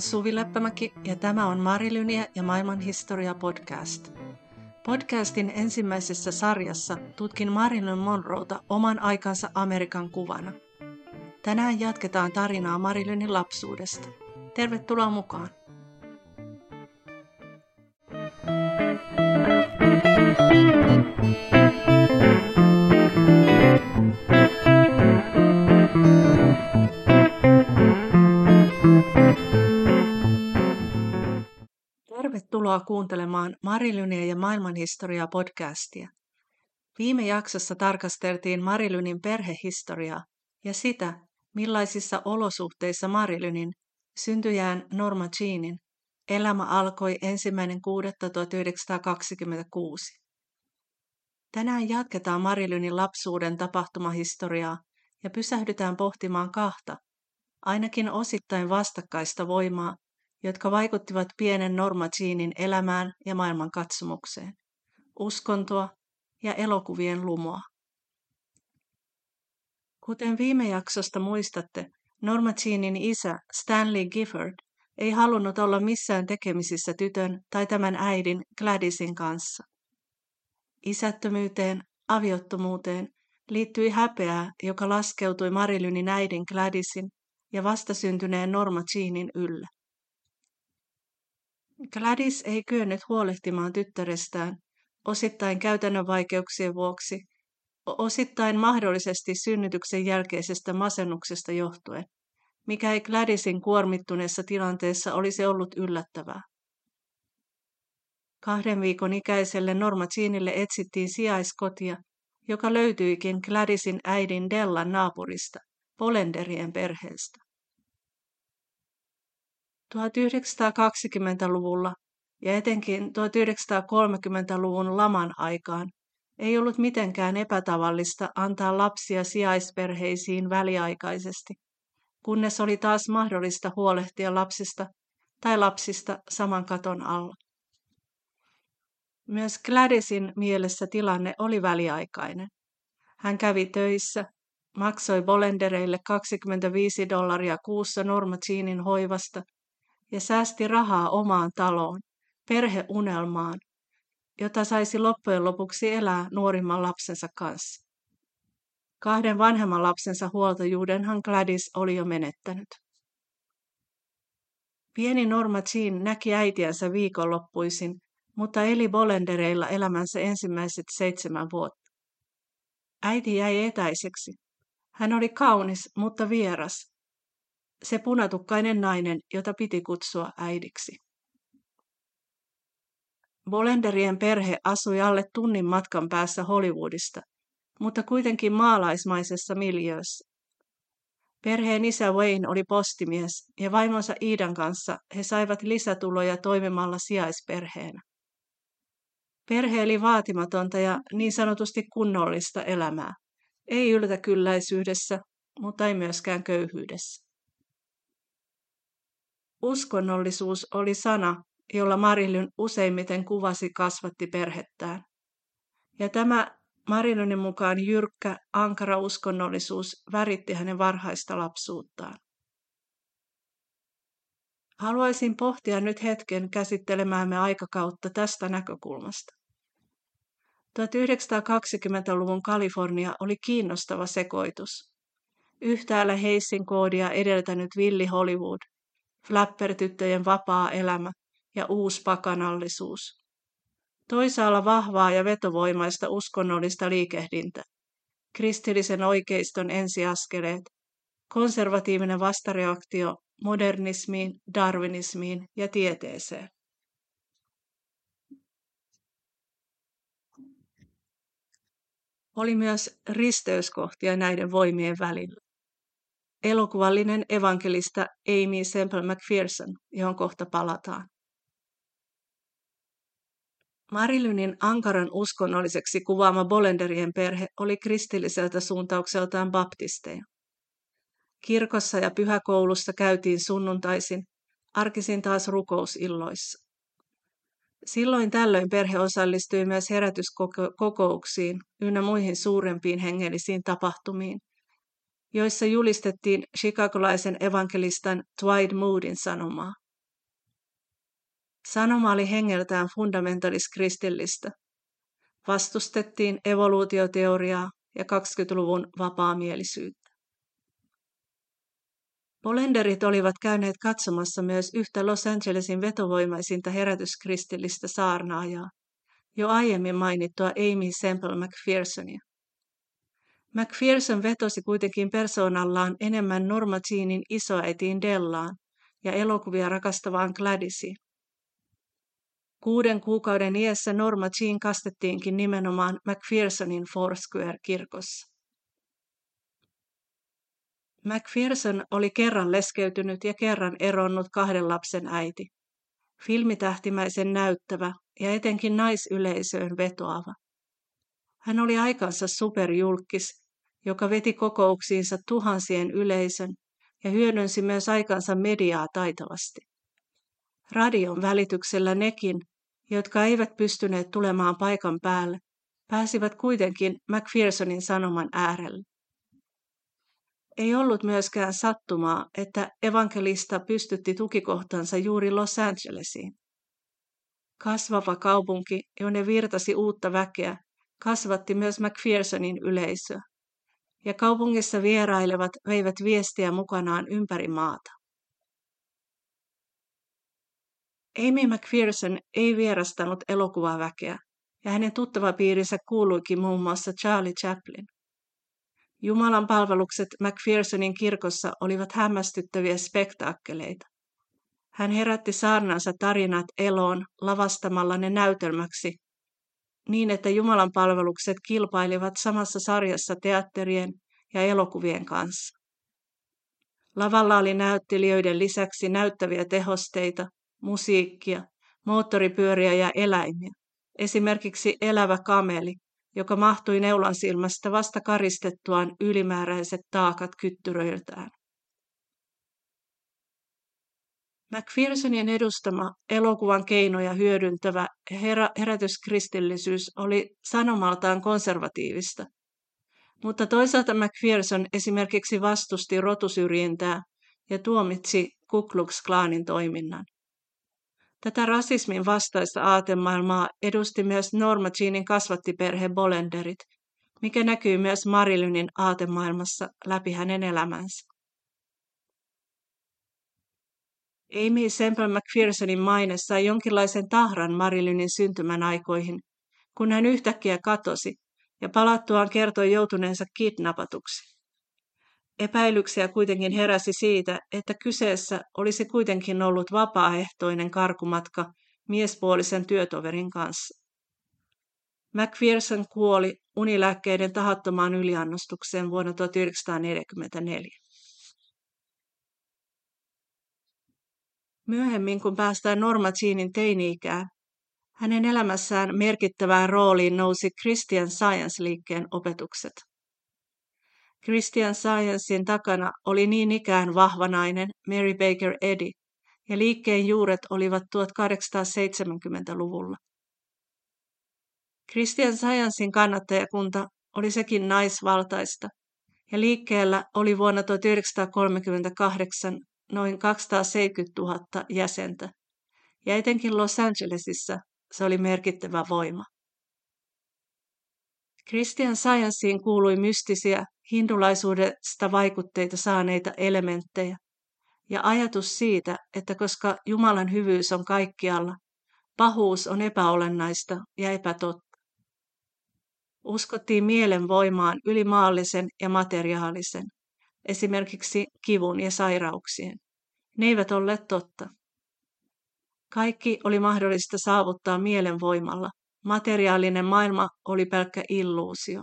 Suvi Leppämäki ja tämä on Marilyniä ja maailmanhistoria podcast. Podcastin ensimmäisessä sarjassa tutkin Marilyn Monroota oman aikansa Amerikan kuvana. Tänään jatketaan tarinaa Marilynin lapsuudesta. Tervetuloa mukaan! Tervetuloa kuuntelemaan Marilynia ja maailmanhistoriaa podcastia. Viime jaksossa tarkasteltiin Marilynin perhehistoriaa ja sitä, millaisissa olosuhteissa Marilynin, syntyjään Norma Jeanin, elämä alkoi ensimmäinen 6.1926. Tänään jatketaan Marilynin lapsuuden tapahtumahistoriaa ja pysähdytään pohtimaan kahta, ainakin osittain vastakkaista voimaa, jotka vaikuttivat pienen Norma Jeanin elämään ja maailmankatsomukseen, uskontoa ja elokuvien lumoa. Kuten viime jaksosta muistatte, Norma Jeanin isä Stanley Gifford ei halunnut olla missään tekemisissä tytön tai tämän äidin Gladysin kanssa. Isättömyyteen, aviottomuuteen liittyi häpeää, joka laskeutui Marilynin äidin Gladysin ja vastasyntyneen Norma Jeanin yllä. Gladys ei kyennyt huolehtimaan tyttärestään, osittain käytännön vaikeuksien vuoksi, osittain mahdollisesti synnytyksen jälkeisestä masennuksesta johtuen, mikä ei Gladysin kuormittuneessa tilanteessa olisi ollut yllättävää. Kahden viikon ikäiselle Norma Jeanille etsittiin sijaiskotia, joka löytyikin Gladysin äidin Dellan naapurista, Polenderien perheestä. 1920-luvulla ja etenkin 1930-luvun laman aikaan ei ollut mitenkään epätavallista antaa lapsia sijaisperheisiin väliaikaisesti, kunnes oli taas mahdollista huolehtia lapsista tai lapsista saman katon alla. Myös Gladysin mielessä tilanne oli väliaikainen. Hän kävi töissä, maksoi Bolendereille 25 dollaria kuussa Norma Jeanin hoivasta ja säästi rahaa omaan taloon, perheunelmaan, jota saisi loppujen lopuksi elää nuorimman lapsensa kanssa. Kahden vanhemman lapsensa huoltajuudenhan Gladys oli jo menettänyt. Pieni Norma Jean näki äitiänsä viikonloppuisin, mutta eli Bolendereilla elämänsä ensimmäiset seitsemän vuotta. Äiti jäi etäiseksi. Hän oli kaunis, mutta vieras, se punatukkainen nainen, jota piti kutsua äidiksi. Bolenderien perhe asui alle tunnin matkan päässä Hollywoodista, mutta kuitenkin maalaismaisessa miljöössä. Perheen isä Wayne oli postimies ja vaimonsa Iidan kanssa he saivat lisätuloja toimimalla sijaisperheenä. Perhe eli vaatimatonta ja niin sanotusti kunnollista elämää. Ei yltäkylläisyydessä, mutta ei myöskään köyhyydessä. Uskonnollisuus oli sana, jolla Marilyn useimmiten kuvasi kasvatti perhettään. Ja tämä Marilynin mukaan jyrkkä, ankara uskonnollisuus väritti hänen varhaista lapsuuttaan. Haluaisin pohtia nyt hetken käsittelemäämme aikakautta tästä näkökulmasta. 1920-luvun Kalifornia oli kiinnostava sekoitus. Yhtäällä Heissin koodia edeltänyt villi Hollywood flappertyttöjen vapaa elämä ja uuspakanallisuus. Toisaalla vahvaa ja vetovoimaista uskonnollista liikehdintä, kristillisen oikeiston ensiaskeleet, konservatiivinen vastareaktio modernismiin, darwinismiin ja tieteeseen. Oli myös risteyskohtia näiden voimien välillä elokuvallinen evankelista Amy Semple McPherson, johon kohta palataan. Marilynin ankaran uskonnolliseksi kuvaama Bolenderien perhe oli kristilliseltä suuntaukseltaan baptisteja. Kirkossa ja pyhäkoulussa käytiin sunnuntaisin, arkisin taas rukousilloissa. Silloin tällöin perhe osallistui myös herätyskokouksiin ynnä muihin suurempiin hengellisiin tapahtumiin, joissa julistettiin chicagolaisen evankelistan Dwight Moodin sanomaa. Sanoma oli hengeltään fundamentalis-kristillistä. Vastustettiin evoluutioteoriaa ja 20-luvun vapaamielisyyttä. Polenderit olivat käyneet katsomassa myös yhtä Los Angelesin vetovoimaisinta herätyskristillistä saarnaajaa, jo aiemmin mainittua Amy Semple McPhersonia. McPherson vetosi kuitenkin persoonallaan enemmän Norma Jeanin isoäitiin Dellaan ja elokuvia rakastavaan Gladysiin. Kuuden kuukauden iässä Norma Jean kastettiinkin nimenomaan McPhersonin Foursquare-kirkossa. McPherson oli kerran leskeytynyt ja kerran eronnut kahden lapsen äiti. Filmitähtimäisen näyttävä ja etenkin naisyleisöön vetoava. Hän oli aikansa superjulkis, joka veti kokouksiinsa tuhansien yleisön ja hyödynsi myös aikansa mediaa taitavasti. Radion välityksellä nekin, jotka eivät pystyneet tulemaan paikan päälle, pääsivät kuitenkin McPhersonin sanoman äärelle. Ei ollut myöskään sattumaa, että evankelista pystytti tukikohtansa juuri Los Angelesiin. Kasvava kaupunki, jonne virtasi uutta väkeä, kasvatti myös McPhersonin yleisöä. Ja kaupungissa vierailevat veivät viestiä mukanaan ympäri maata. Amy McPherson ei vierastanut elokuvaväkeä, ja hänen tuttavapiirinsä kuuluikin muun muassa Charlie Chaplin. Jumalan palvelukset McPhersonin kirkossa olivat hämmästyttäviä spektaakkeleita. Hän herätti saarnansa tarinat eloon lavastamalla ne näytelmäksi niin, että Jumalan palvelukset kilpailivat samassa sarjassa teatterien ja elokuvien kanssa. Lavalla oli näyttelijöiden lisäksi näyttäviä tehosteita, musiikkia, moottoripyöriä ja eläimiä. Esimerkiksi elävä kameli, joka mahtui neulan silmästä vasta karistettuaan ylimääräiset taakat kyttyröiltään. McPhersonin edustama elokuvan keinoja hyödyntävä herä, herätyskristillisyys oli sanomaltaan konservatiivista, mutta toisaalta McPherson esimerkiksi vastusti rotusyrjintää ja tuomitsi Ku Klux Klanin toiminnan. Tätä rasismin vastaista aatemaailmaa edusti myös Norma Jeanin kasvattiperhe Bolenderit, mikä näkyy myös Marilynin aatemaailmassa läpi hänen elämänsä. Amy Semple McPhersonin maine sai jonkinlaisen tahran Marilynin syntymän aikoihin, kun hän yhtäkkiä katosi ja palattuaan kertoi joutuneensa kidnappatuksi. Epäilyksiä kuitenkin heräsi siitä, että kyseessä olisi kuitenkin ollut vapaaehtoinen karkumatka miespuolisen työtoverin kanssa. McPherson kuoli unilääkkeiden tahattomaan yliannostukseen vuonna 1944. Myöhemmin, kun päästään Norma Jeanin teini-ikään, hänen elämässään merkittävään rooliin nousi Christian Science-liikkeen opetukset. Christian Sciencein takana oli niin ikään vahva nainen Mary Baker Eddy, ja liikkeen juuret olivat 1870-luvulla. Christian Sciencein kannattajakunta oli sekin naisvaltaista, ja liikkeellä oli vuonna 1938 noin 270 000 jäsentä, ja etenkin Los Angelesissa se oli merkittävä voima. Christian Scienceen kuului mystisiä, hindulaisuudesta vaikutteita saaneita elementtejä ja ajatus siitä, että koska Jumalan hyvyys on kaikkialla, pahuus on epäolennaista ja epätotta. Uskottiin mielen voimaan ylimaallisen ja materiaalisen, esimerkiksi kivun ja sairauksien. Ne eivät olleet totta. Kaikki oli mahdollista saavuttaa mielen voimalla. Materiaalinen maailma oli pelkkä illuusio.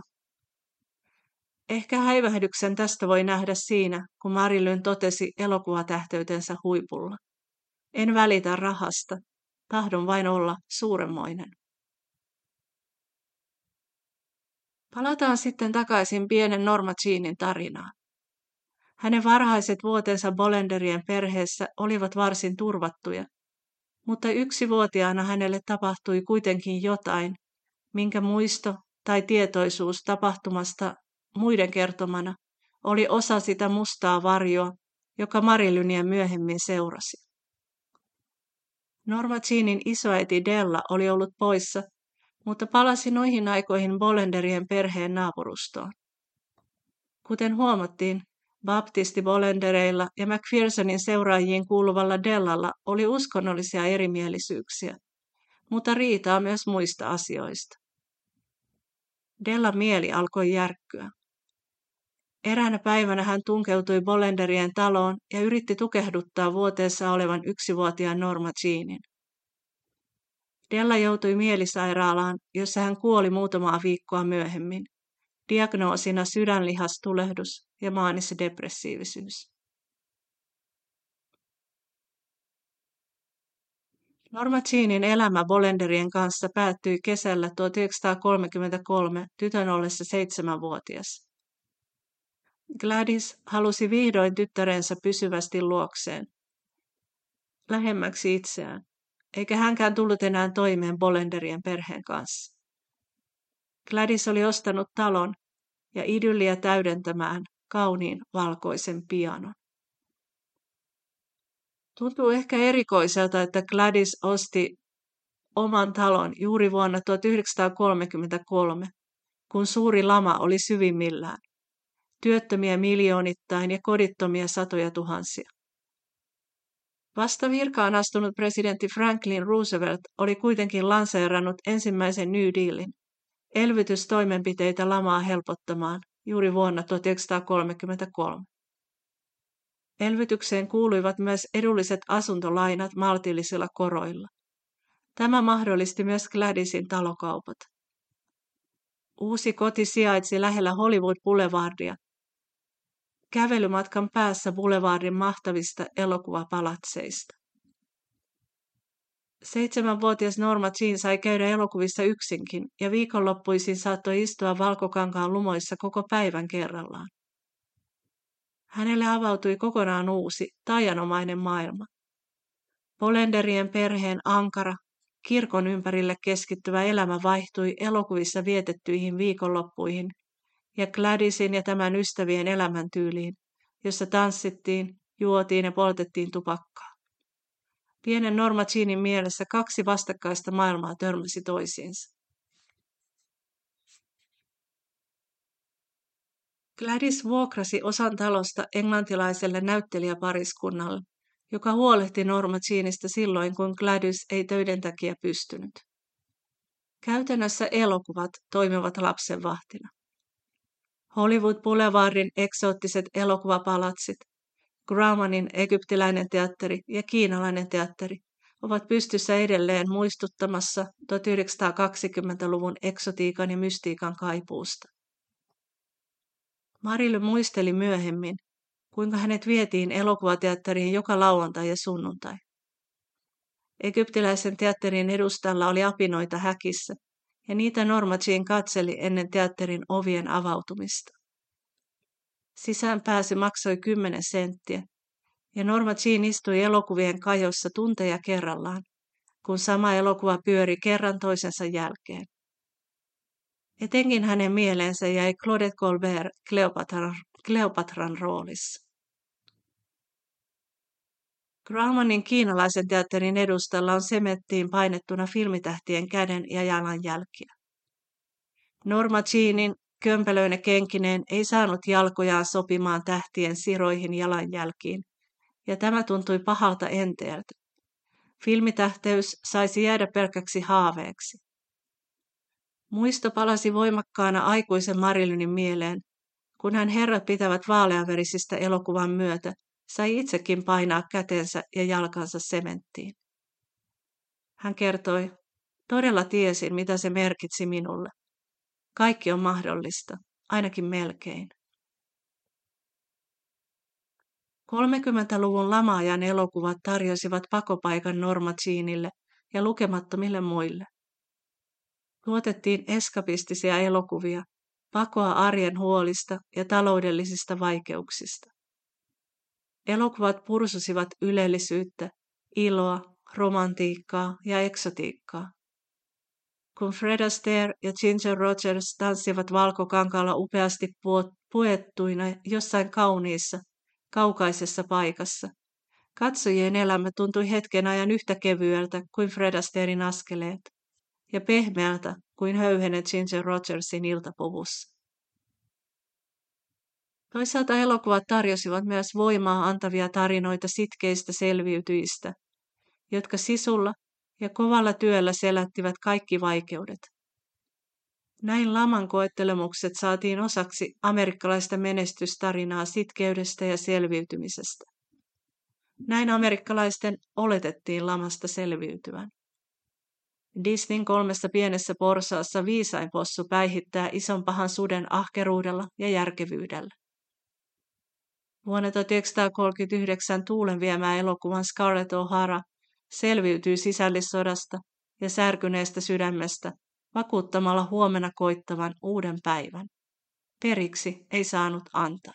Ehkä häivähdyksen tästä voi nähdä siinä, kun Marilyn totesi elokuvatähteytensä huipulla. En välitä rahasta, tahdon vain olla suuremmoinen. Palataan sitten takaisin pienen Norma Jeanin tarinaan. Hänen varhaiset vuotensa Bolenderien perheessä olivat varsin turvattuja, mutta yksivuotiaana hänelle tapahtui kuitenkin jotain, minkä muisto tai tietoisuus tapahtumasta muiden kertomana oli osa sitä mustaa varjoa, joka Marilyniä myöhemmin seurasi. Norma Jeanin isoäiti Della oli ollut poissa, mutta palasi noihin aikoihin Bolenderien perheen naapurustoon. Kuten huomattiin, Baptisti Bolendereilla ja McPhersonin seuraajiin kuuluvalla Dellalla oli uskonnollisia erimielisyyksiä, mutta riitaa myös muista asioista. Della mieli alkoi järkkyä. Eräänä päivänä hän tunkeutui Bolenderien taloon ja yritti tukehduttaa vuoteessa olevan yksivuotiaan Norma Jeanin. Della joutui mielisairaalaan, jossa hän kuoli muutamaa viikkoa myöhemmin. Diagnoosina sydänlihastulehdus ja maanisdepressiivisyys. Norma Jeanin elämä Bolenderien kanssa päättyi kesällä 1933 tytön ollessa seitsemänvuotias. Gladys halusi vihdoin tyttärensä pysyvästi luokseen, lähemmäksi itseään, eikä hänkään tullut enää toimeen Bolenderien perheen kanssa. Gladys oli ostanut talon ja idylliä täydentämään kauniin valkoisen pianon. Tuntuu ehkä erikoiselta, että Gladys osti oman talon juuri vuonna 1933, kun suuri lama oli syvimmillään. Työttömiä miljoonittain ja kodittomia satoja tuhansia. Vasta virkaan astunut presidentti Franklin Roosevelt oli kuitenkin lanseerannut ensimmäisen New Dealin, elvytystoimenpiteitä lamaa helpottamaan juuri vuonna 1933. Elvytykseen kuuluivat myös edulliset asuntolainat maltillisilla koroilla. Tämä mahdollisti myös Gladysin talokaupat. Uusi koti sijaitsi lähellä Hollywood Boulevardia, kävelymatkan päässä Boulevardin mahtavista elokuvapalatseista. Seitsemänvuotias Norma Jean sai käydä elokuvissa yksinkin ja viikonloppuisin saattoi istua valkokankaan lumoissa koko päivän kerrallaan. Hänelle avautui kokonaan uusi, taianomainen maailma. Polenderien perheen ankara, kirkon ympärille keskittyvä elämä vaihtui elokuvissa vietettyihin viikonloppuihin ja Gladysin ja tämän ystävien elämäntyyliin, jossa tanssittiin, juotiin ja poltettiin tupakkaa. Pienen Norma Jeanin mielessä kaksi vastakkaista maailmaa törmäsi toisiinsa. Gladys vuokrasi osan talosta englantilaiselle näyttelijäpariskunnalle, joka huolehti Norma Jeanista silloin, kun Gladys ei töiden takia pystynyt. Käytännössä elokuvat toimivat lapsenvahtina. Hollywood Boulevardin eksoottiset elokuvapalatsit, Graumanin egyptiläinen teatteri ja kiinalainen teatteri ovat pystyssä edelleen muistuttamassa 1920-luvun eksotiikan ja mystiikan kaipuusta. Marille muisteli myöhemmin, kuinka hänet vietiin elokuvateatteriin joka lauantai ja sunnuntai. Egyptiläisen teatterin edustalla oli apinoita häkissä, ja niitä Norma Jean katseli ennen teatterin ovien avautumista. Sisään pääsy maksoi 10 senttiä, ja Norma Jean istui elokuvien kajossa tunteja kerrallaan, kun sama elokuva pyöri kerran toisensa jälkeen. Etenkin hänen mieleensä jäi Claudette Colbert Cleopatran, Cleopatran roolissa. Graumanin kiinalaisen teatterin edustalla on semettiin painettuna filmitähtien käden ja jalanjälkiä. Norma Jeanin kömpelöinen kenkineen ei saanut jalkojaan sopimaan tähtien siroihin jalanjälkiin, ja tämä tuntui pahalta enteeltä. Filmitähteys saisi jäädä pelkäksi haaveeksi. Muisto palasi voimakkaana aikuisen Marilynin mieleen, kun hän herrat pitävät vaaleaverisistä elokuvan myötä sai itsekin painaa kätensä ja jalkansa sementtiin. Hän kertoi, todella tiesin, mitä se merkitsi minulle. Kaikki on mahdollista, ainakin melkein. 30-luvun lamaajan elokuvat tarjosivat pakopaikan Norma Jeanille ja lukemattomille muille. Tuotettiin eskapistisia elokuvia, pakoa arjen huolista ja taloudellisista vaikeuksista. Elokuvat pursusivat ylellisyyttä, iloa, romantiikkaa ja eksotiikkaa. Kun Fred Astaire ja Ginger Rogers tanssivat valkokankaalla upeasti puettuina jossain kauniissa, kaukaisessa paikassa, Katsojien elämä tuntui hetken ajan yhtä kevyeltä kuin Fred Astairen askeleet ja pehmeältä kuin höyhenet Ginger Rogersin iltapuvussa. Toisaalta elokuvat tarjosivat myös voimaa antavia tarinoita sitkeistä selviytyjistä, jotka sisulla ja kovalla työllä selättivät kaikki vaikeudet. Näin laman koettelemukset saatiin osaksi amerikkalaista menestystarinaa sitkeydestä ja selviytymisestä. Näin amerikkalaisten oletettiin lamasta selviytyvän. Disneyn kolmessa pienessä porsaassa viisain possu päihittää ison pahan suden ahkeruudella ja järkevyydellä. Vuonna 1939 tuulen viemää elokuvan Scarlett O'Hara selviytyy sisällissodasta ja särkyneestä sydämestä vakuuttamalla huomenna koittavan uuden päivän. Periksi ei saanut antaa.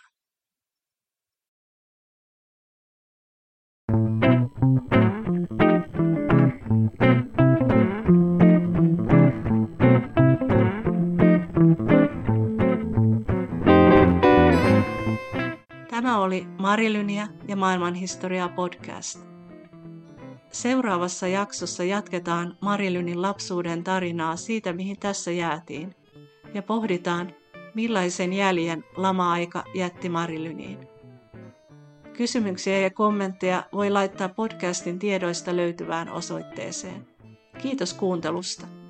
Tämä oli Marilynia ja maailmanhistoriaa podcast. Seuraavassa jaksossa jatketaan Marilynin lapsuuden tarinaa siitä, mihin tässä jäätiin, ja pohditaan, millaisen jäljen lama-aika jätti Marilyniin. Kysymyksiä ja kommentteja voi laittaa podcastin tiedoista löytyvään osoitteeseen. Kiitos kuuntelusta.